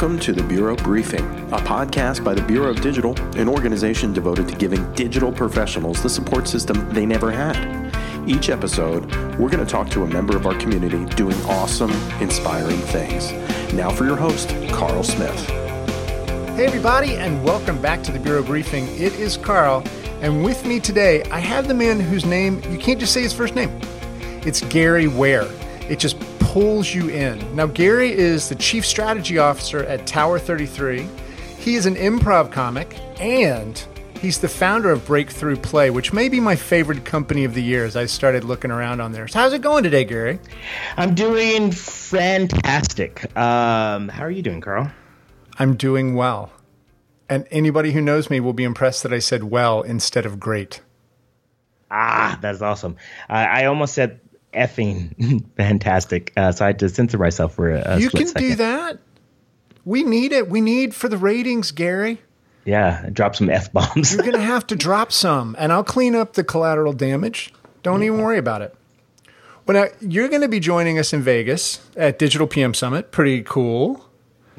Welcome to the Bureau Briefing, a podcast by the Bureau of Digital, an organization devoted to giving digital professionals the support system they never had. Each episode, we're going to talk to a member of our community doing awesome, inspiring things. Now for your host, Carl Smith. Hey, everybody, and welcome back to the Bureau Briefing. It is Carl, and with me today, I have the man whose name you can't just say his first name. It's Gary Ware. It just pulls you in. Now, Gary is the Chief Strategy Officer at Tower 33. He is an improv comic and he's the founder of Breakthrough Play, which may be my favorite company of the year as I started looking around on there. So how's it going today, Gary? I'm doing fantastic. Um, how are you doing, Carl? I'm doing well. And anybody who knows me will be impressed that I said well instead of great. Ah, that's awesome. Uh, I almost said effing fantastic. Uh, so I had to censor myself for a, a You can second. do that. We need it. We need for the ratings, Gary. Yeah, drop some f bombs. You're going to have to drop some, and I'll clean up the collateral damage. Don't even worry about it. Well, now you're going to be joining us in Vegas at Digital PM Summit. Pretty cool.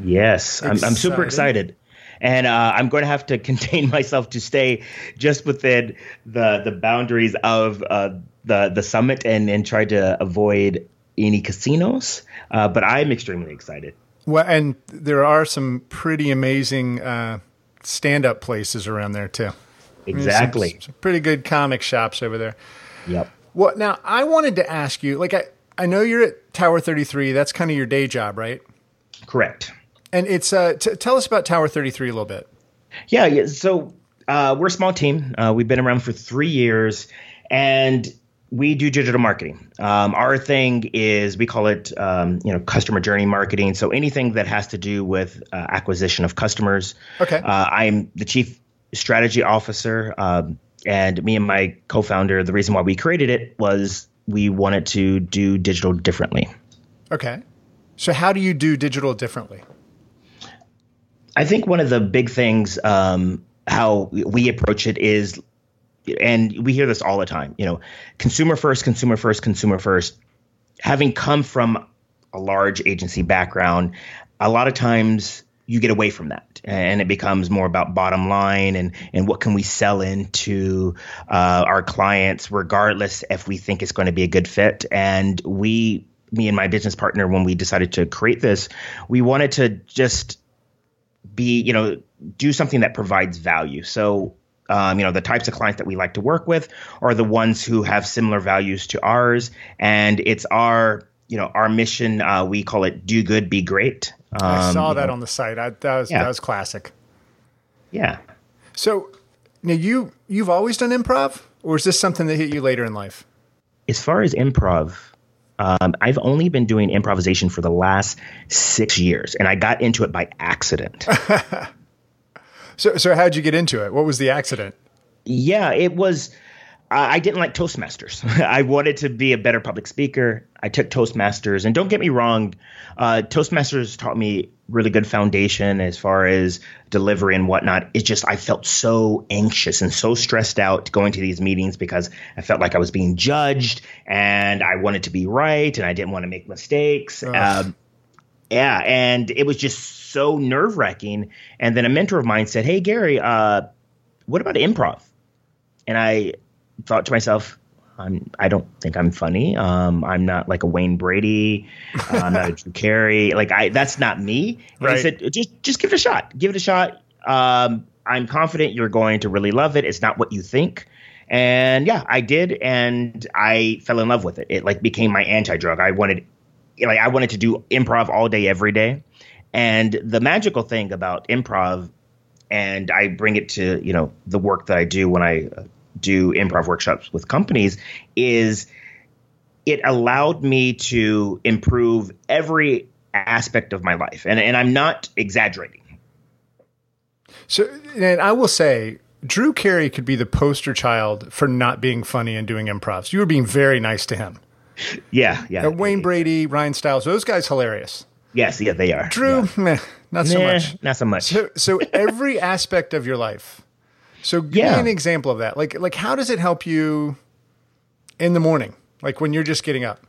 yes, I'm, I'm super Excited. excited. And uh, I'm going to have to contain myself to stay just within the the boundaries of uh, the the summit and and try to avoid any casinos. Uh, but I'm extremely excited. Well, and there are some pretty amazing uh, stand-up places around there too. I mean, some- Exactly. some pretty good comic shops over there. Yep. Well, now I wanted to ask you, like, I I know you're at Tower 33. That's kind of your day job, right? Correct. And it's uh, t- tell us about Tower 33 a little bit. Yeah, yeah. So uh, we're a small team. Uh, we've been around for three years, and we do digital marketing. Um, our thing is we call it um, you know customer journey marketing. So anything that has to do with uh, acquisition of customers. Okay. Uh, I'm the chief strategy officer, um, and me and my co-founder. The reason why we created it was we wanted to do digital differently. Okay. So how do you do digital differently? I think one of the big things um, how we approach it is, and we hear this all the time. You know, consumer first, consumer first, consumer first. Having come from a large agency background, a lot of times you get away from that, and it becomes more about bottom line and and what can we sell into uh, our clients, regardless if we think it's going to be a good fit. And we, me and my business partner, when we decided to create this, we wanted to just be you know do something that provides value so um, you know the types of clients that we like to work with are the ones who have similar values to ours and it's our you know our mission uh, we call it do good be great um, I saw that know, on the site. I, that was Yeah. that was classic. yeah So now you you've always done improv, or is this something that hit you later in life? as far as improv um, I've only been doing improvisation for the last six years, and I got into it by accident. So so how'd you get into it? What was the accident? Yeah, it was. I didn't like Toastmasters. I wanted to be a better public speaker. I took Toastmasters, and don't get me wrong, uh, Toastmasters taught me really good foundation as far as delivery and whatnot. It's just I felt so anxious and so stressed out going to these meetings because I felt like I was being judged, and I wanted to be right, and I didn't want to make mistakes. Um, yeah, and it was just so nerve wracking. And then a mentor of mine said, "Hey, Gary, uh, what about improv?" And I thought to myself, I'm, I don't think I'm funny. Um, I'm not like a Wayne Brady. Uh, I'm not a Drew Carey. Like I, that's not me. And Right. he said, just, just give it a shot. Give it a shot. Um, I'm confident you're going to really love it. It's not what you think. And yeah, I did. And I fell in love with it. It like became my anti-drug. I wanted, like, I wanted to do improv all day, every day. And the magical thing about improv and I bring it to you know the work that I do when I uh, do improv workshops with companies is it allowed me to improve every aspect of my life and and I'm not exaggerating. So and I will say Drew Carey could be the poster child for not being funny and doing improvs. You were being very nice to him. Yeah, yeah. Uh, Wayne Brady, Ryan Stiles, those guys hilarious. Yes, yeah, they are. Drew, meh, not so Nah, much. Not so much. So, so every aspect of your life. So give Yeah. me an example of that. Like, like how does it help you in the morning? Like when you're just getting up.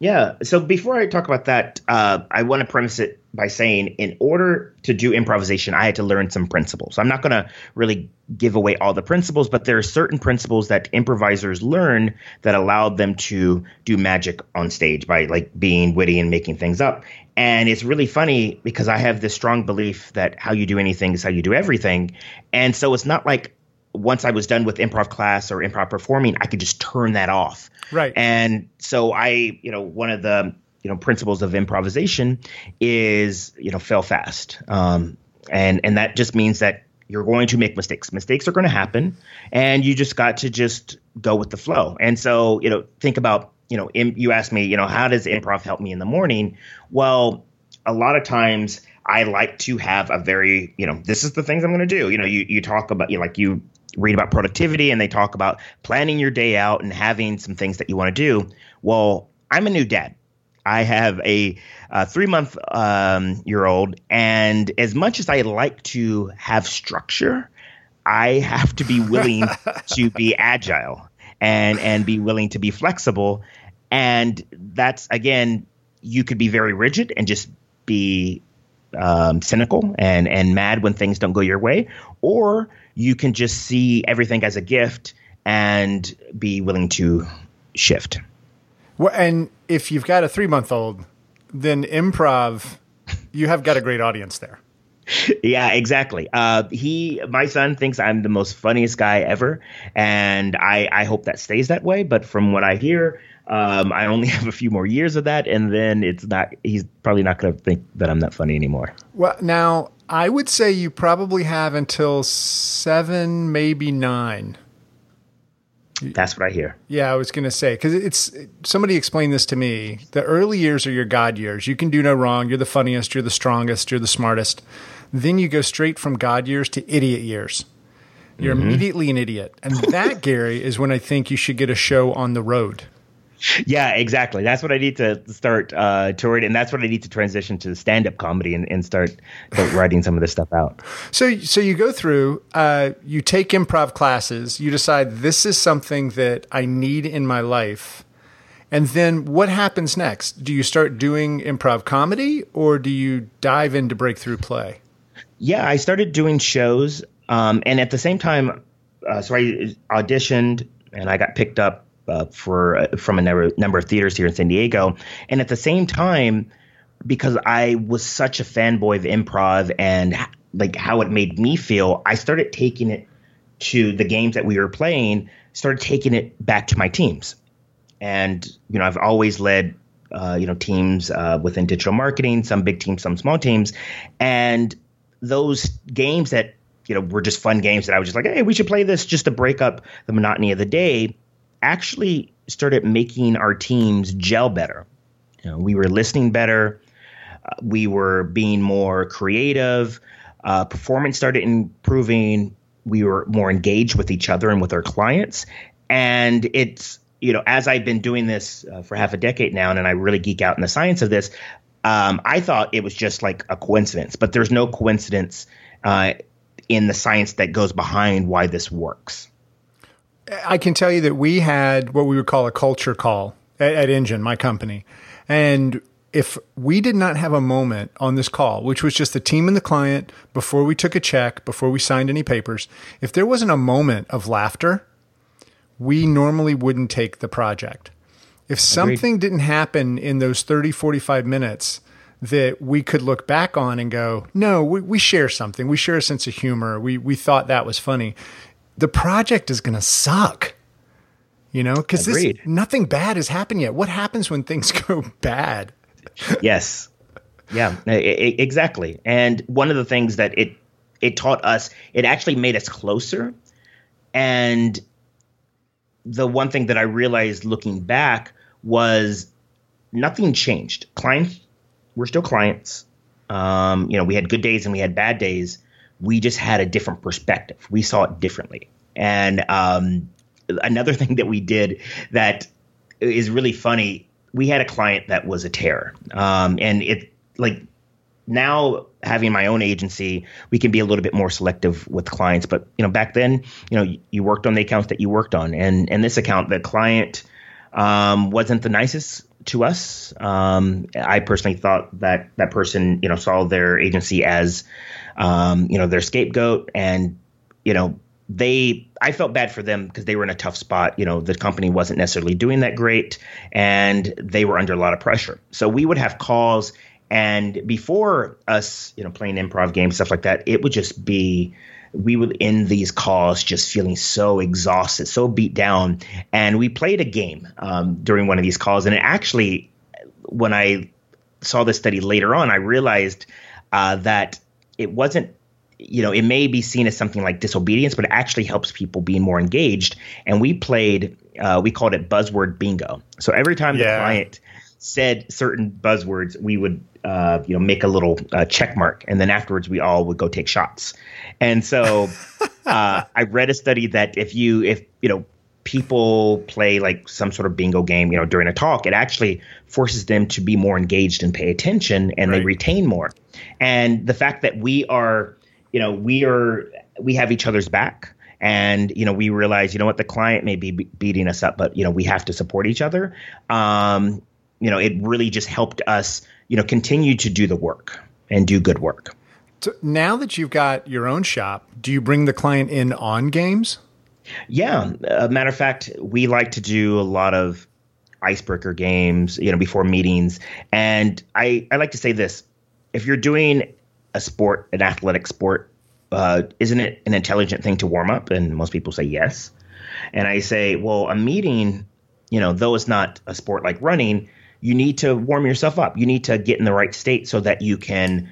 Yeah. So before I talk about that, uh, I want to premise it by saying, in order to do improvisation, I had to learn some principles. I'm not going to really give away all the principles, but there are certain principles that improvisers learn that allowed them to do magic on stage by like being witty and making things up. And it's really funny because I have this strong belief that how you do anything is how you do everything. And so it's not like once I was done with improv class or improv performing, I could just turn that off Right. And so I, you know, one of the you know principles of improvisation is you know fail fast, um, and and that just means that you're going to make mistakes. Mistakes are going to happen, and you just got to just go with the flow. And so you know, think about you know, Im- you asked me, you know, how does improv help me in the morning? Well, a lot of times I like to have a very, you know, this is the things I'm going to do. You know, you you talk about you know, like you read about productivity and they talk about planning your day out and having some things that you want to do. Well, I'm a new dad. I have a, a three month um, year old, and as much as I like to have structure, I have to be willing to be agile and and be willing to be flexible. And that's again, you could be very rigid and just be um, cynical and and mad when things don't go your way, or you can just see everything as a gift and be willing to shift. Well, and if you've got a three month old, then improv, you have got a great audience there. yeah, exactly. Uh, he, my son, thinks I'm the most funniest guy ever, and I, I hope that stays that way. But from what I hear, um, I only have a few more years of that, and then it's not. He's probably not going to think that I'm that funny anymore. Well, now I would say you probably have until seven, maybe nine. That's what I hear. Yeah, I was going to say because it's somebody explained this to me. The early years are your God years. You can do no wrong. You're the funniest. You're the strongest. You're the smartest. Then you go straight from God years to idiot years. You're mm-hmm. immediately an idiot, and that Gary is when I think you should get a show on the road yeah, exactly. That's what I need to start uh, touring, and that's what I need to transition to stand up comedy and, and start, start writing some of this stuff out. So, so you go through, uh, you take improv classes, you decide this is something that I need in my life. And then what happens next? Do you start doing improv comedy or do you dive into breakthrough play? Yeah, I started doing shows. Um, and at the same time, uh, so I auditioned and I got picked up uh, for uh, from a number, number of theaters here in San Diego. And at the same time, because I was such a fanboy of improv and like how it made me feel, I started taking it to the games that we were playing, started taking it back to my teams. And you know, I've always led uh, you know teams uh, within digital marketing, some big teams, some small teams, and those games that you know were just fun games that I was just like, hey, we should play this just to break up the monotony of the day actually started making our teams gel better. You know, we were listening better. Uh, we were being more creative. Uh, performance started improving. We were more engaged with each other and with our clients. And it's, you know, as I've been doing this uh, for half a decade now, and I really geek out in the science of this, um, I thought it was just like a coincidence, but there's no coincidence uh, in the science that goes behind why this works. I can tell you that we had what we would call a culture call at, at nGen, my company. And if we did not have a moment on this call, which was just the team and the client before we took a check, before we signed any papers, if there wasn't a moment of laughter, we normally wouldn't take the project. If something Agreed. didn't happen in those 30, 45 minutes that we could look back on and go, no, we, we share something. We share a sense of humor. We, we thought that was funny the project is going to suck. You know, because this nothing bad has happened yet. What happens when things go bad? yes, yeah, exactly. And one of the things that it it taught us, it actually made us closer. And the one thing that I realized looking back was nothing changed. Clients, we're still clients. Um, you know, we had good days and we had bad days, we just had a different perspective. We saw it differently. And um, another thing that we did that is really funny, we had a client that was a terror. Um, and it like now having my own agency, we can be a little bit more selective with clients. But you know, back then, you know, you worked on the accounts that you worked on, and and this account, the client um, wasn't the nicest to us. Um, I personally thought that that person, you know, saw their agency as, um, you know, their scapegoat, and you know, they. I felt bad for them because they were in a tough spot. You know, the company wasn't necessarily doing that great, and they were under a lot of pressure. So we would have calls, and before us, you know, playing improv games stuff like that, it would just be we would end these calls just feeling so exhausted, so beat down. And we played a game um, during one of these calls, and it actually, when I saw this study later on, I realized uh, that it wasn't. You know, it may be seen as something like disobedience, but it actually helps people be more engaged. And we played, uh, we called it buzzword bingo. So every time yeah. the client said certain buzzwords, we would uh, you know make a little uh, check mark, and then afterwards we all would go take shots. And so uh, I read a study that if you if you know people play like some sort of bingo game, you know, during a talk, it actually forces them to be more engaged and pay attention, and right. they retain more. And the fact that we are, you know, we are we have each other's back and you know we realize you know what the client may be beating us up but you know we have to support each other um, you know it really just helped us you know continue to do the work and do good work so now that you've got your own shop, do you bring the client in on games? Yeah, a matter of fact, we like to do a lot of icebreaker games, you know, before meetings. And I, I like to say this: if you're doing a sport, an athletic sport, uh, isn't it an intelligent thing to warm up? And most people say yes. And I say, well, a meeting, you know, though it's not a sport like running, you need to warm yourself up. You need to get in the right state so that you can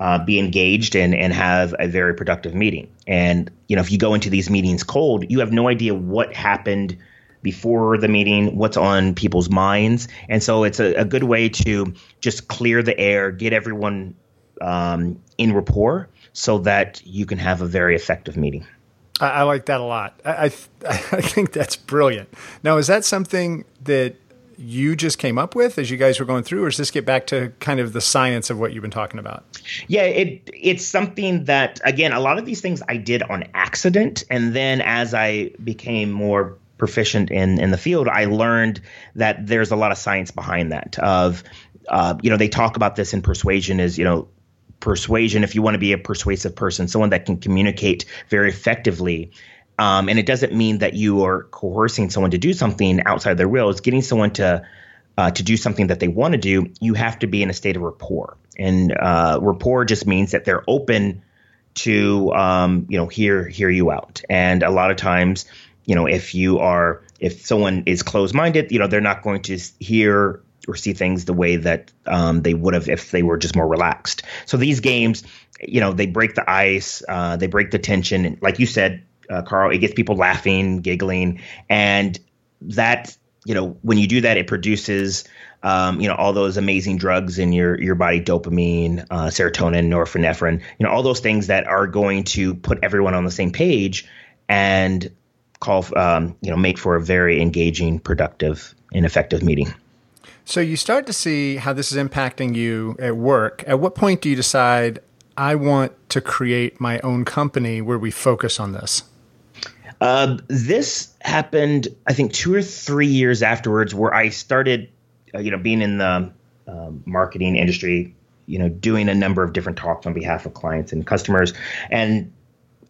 uh, be engaged and and have a very productive meeting. And you know, if you go into these meetings cold, you have no idea what happened before the meeting, what's on people's minds, and so it's a, a good way to just clear the air, get everyone um, in rapport, so that you can have a very effective meeting. I, I like that a lot. I, I, I think that's brilliant. Now, is that something that you just came up with as you guys were going through, or does this get back to kind of the science of what you've been talking about? Yeah, it it's something that again, a lot of these things I did on accident, and then as I became more proficient in in the field, I learned that there's a lot of science behind that. Of uh, you know, they talk about this in persuasion is you know persuasion if you want to be a persuasive person someone that can communicate very effectively um, and it doesn't mean that you are coercing someone to do something outside their will. It's getting someone to uh, to do something that they want to do. You have to be in a state of rapport, and uh, rapport just means that they're open to um, you know hear hear you out. And a lot of times, you know, if you are if someone is closed minded, you know, they're not going to hear or see things the way that um, they would have if they were just more relaxed. So these games, you know, they break the ice, uh, they break the tension. And like you said, uh, Carl. It gets people laughing, giggling, and that you know when you do that, it produces um, you know all those amazing drugs in your your body: dopamine, uh, serotonin, norepinephrine. You know all those things that are going to put everyone on the same page and call um, you know make for a very engaging, productive, and effective meeting. So you start to see how this is impacting you at work. At what point do you decide I want to create my own company where we focus on this? Uh, this happened, I think, two or three years afterwards, where I started, uh, you know, being in the um, marketing industry, you know, doing a number of different talks on behalf of clients and customers, and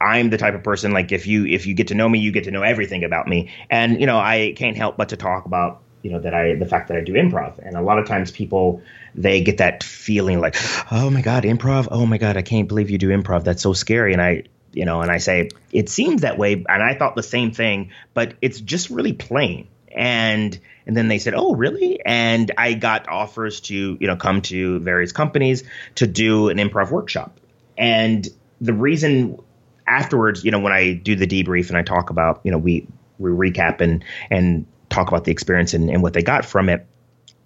I'm the type of person like if you if you get to know me, you get to know everything about me, and you know, I can't help but to talk about you know that I the fact that I do improv, and a lot of times people they get that feeling like, oh my god, improv, oh my god, I can't believe you do improv, that's so scary, and I you know, and I say it seems that way, and I thought the same thing, but it's just really plain. And and then they said, "Oh, really?" And I got offers to you know come to various companies to do an improv workshop. And the reason afterwards, you know, when I do the debrief and I talk about, you know, we we recap and and talk about the experience and, and what they got from it,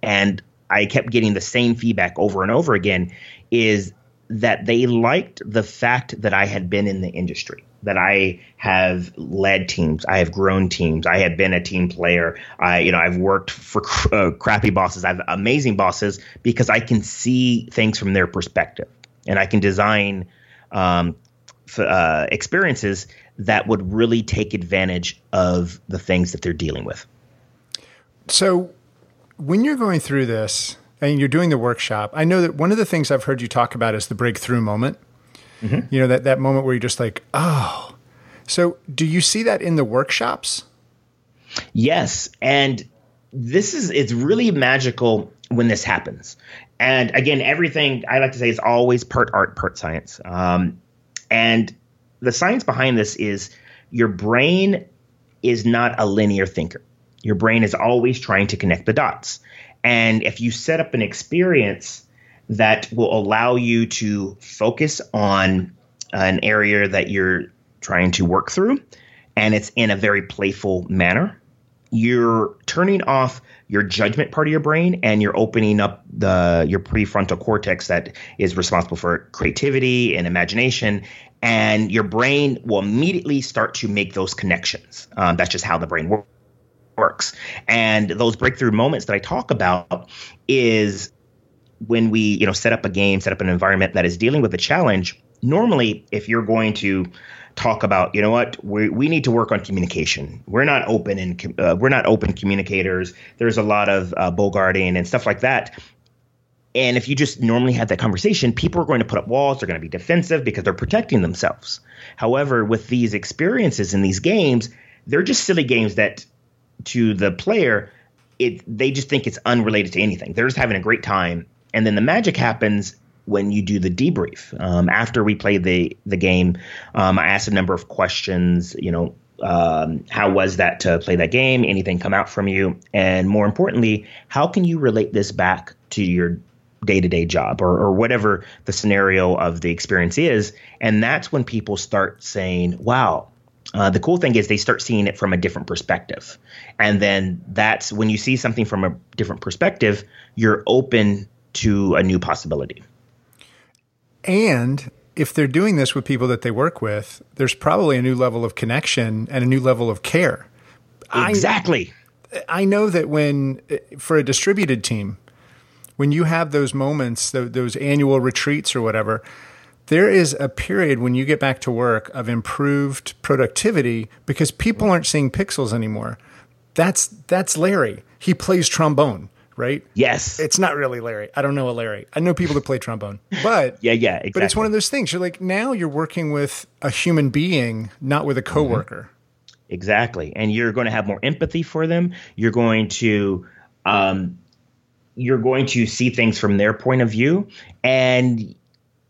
and I kept getting the same feedback over and over again. Is that they liked the fact that I had been in the industry, that I have led teams, I have grown teams, I have been a team player. I, you know, I've worked for cr- uh, crappy bosses, I have amazing bosses because I can see things from their perspective, and I can design um, f- uh, experiences that would really take advantage of the things that they're dealing with. So when you're going through this and you're doing the workshop, I know that one of the things I've heard you talk about is the breakthrough moment. Mm-hmm. You know, that, that moment where you're just like, oh. So do you see that in the workshops? Yes. And this is, it's really magical when this happens. And again, everything I like to say is always part art, part science. Um, and the science behind this is your brain is not a linear thinker. Your brain is always trying to connect the dots. And if you set up an experience that will allow you to focus on an area that you're trying to work through, and it's in a very playful manner, you're turning off your judgment part of your brain and you're opening up the your prefrontal cortex that is responsible for creativity and imagination and your brain will immediately start to make those connections. Um, that's just how the brain works works. And those breakthrough moments that I talk about is when we, you know, set up a game, set up an environment that is dealing with a challenge. Normally, if you're going to talk about, you know what, we, we need to work on communication. We're not open and uh, we're not open communicators. There's a lot of uh, bogarting and stuff like that. And if you just normally had that conversation, people are going to put up walls. They're going to be defensive because they're protecting themselves. However, with these experiences in these games, they're just silly games that to the player, it they just think it's unrelated to anything. They're just having a great time, and then the magic happens when you do the debrief. Um, after we play the the game, um, I asked a number of questions. You know, um, how was that to play that game? Anything come out from you? And more importantly, how can you relate this back to your day to day job or, or whatever the scenario of the experience is? And that's when people start saying, "Wow." Uh, the cool thing is they start seeing it from a different perspective. And then that's when you see something from a different perspective, you're open to a new possibility. And if they're doing this with people that they work with, there's probably a new level of connection and a new level of care. Exactly. I, I know that when, for a distributed team, when you have those moments, those annual retreats or whatever, there is a period when you get back to work of improved productivity because people aren't seeing pixels anymore. That's that's Larry. He plays trombone, right? Yes. It's not really Larry. I don't know a Larry. I know people that play trombone. But Yeah, yeah, exactly. But it's one of those things. You're like now you're working with a human being, not with a coworker. Mm-hmm. Exactly. And you're going to have more empathy for them. You're going to um you're going to see things from their point of view and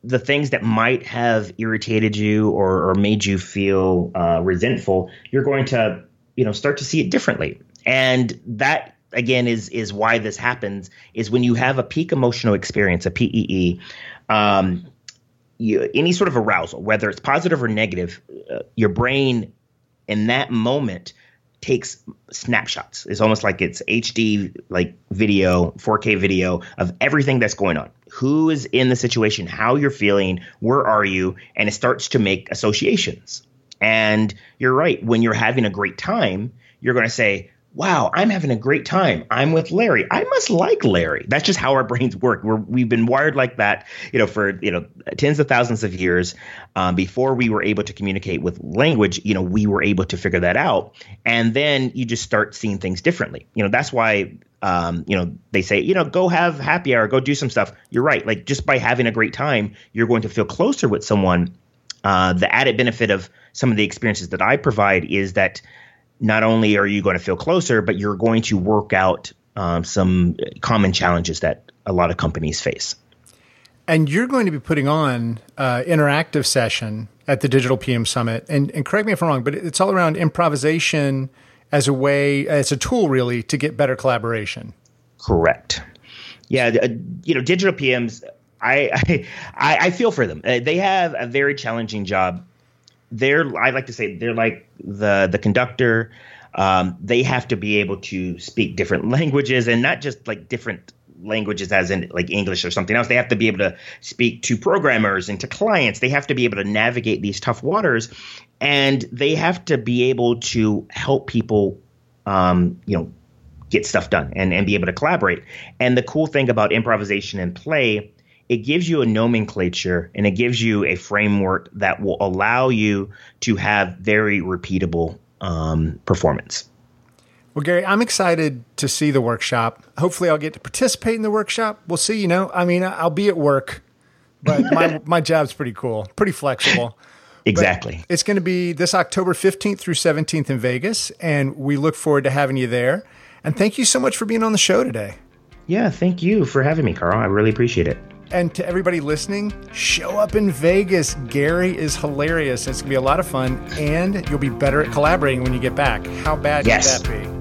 the things that might have irritated you or, or made you feel uh, resentful, you're going to you know start to see it differently, and that again is is why this happens. Is when you have a peak emotional experience, a PEE. Um, you, any sort of arousal, whether it's positive or negative, uh, your brain in that moment takes snapshots. It's almost like it's HD like video, 4K video of everything that's going on. Who is in the situation, how you're feeling, where are you, and it starts to make associations. And you're right, when you're having a great time, you're going to say, wow, I'm having a great time. I'm with Larry. I must like Larry. That's just how our brains work. We're, we've been wired like that, you know, for you know tens of thousands of years. Um, before we were able to communicate with language, you know, we were able to figure that out, and then you just start seeing things differently. You know, that's why. Um, you know, they say, you know, go have happy hour, go do some stuff. You're right. Like just by having a great time, you're going to feel closer with someone. Uh, the added benefit of some of the experiences that I provide is that not only are you going to feel closer, but you're going to work out um, some common challenges that a lot of companies face. And you're going to be putting on uh, interactive session at the Digital PM Summit. And, and correct me if I'm wrong, but it's all around improvisation as a way, as a tool, really, to get better collaboration. Correct. Yeah, uh, you know, digital PMs. I, I I feel for them. Uh, they have a very challenging job they're I like to say they're like the the conductor. Um, they have to be able to speak different languages and not just like different languages as in like English or something else. They have to be able to speak to programmers and to clients. They have to be able to navigate these tough waters, and they have to be able to help people, um, you know, get stuff done and and be able to collaborate. And the cool thing about improvisation and play it gives you a nomenclature and it gives you a framework that will allow you to have very repeatable um, performance. Well, Gary, I'm excited to see the workshop. Hopefully, I'll get to participate in the workshop. We'll see. You know, I mean, I'll be at work, but my my job's pretty cool, pretty flexible. Exactly. But it's going to be this October 15th through 17th in Vegas, and we look forward to having you there. And thank you so much for being on the show today. Yeah, thank you for having me, Carl. I really appreciate it. And to everybody listening, show up in Vegas. Gary is hilarious. It's going to be a lot of fun, and you'll be better at collaborating when you get back. How bad yes. could that be?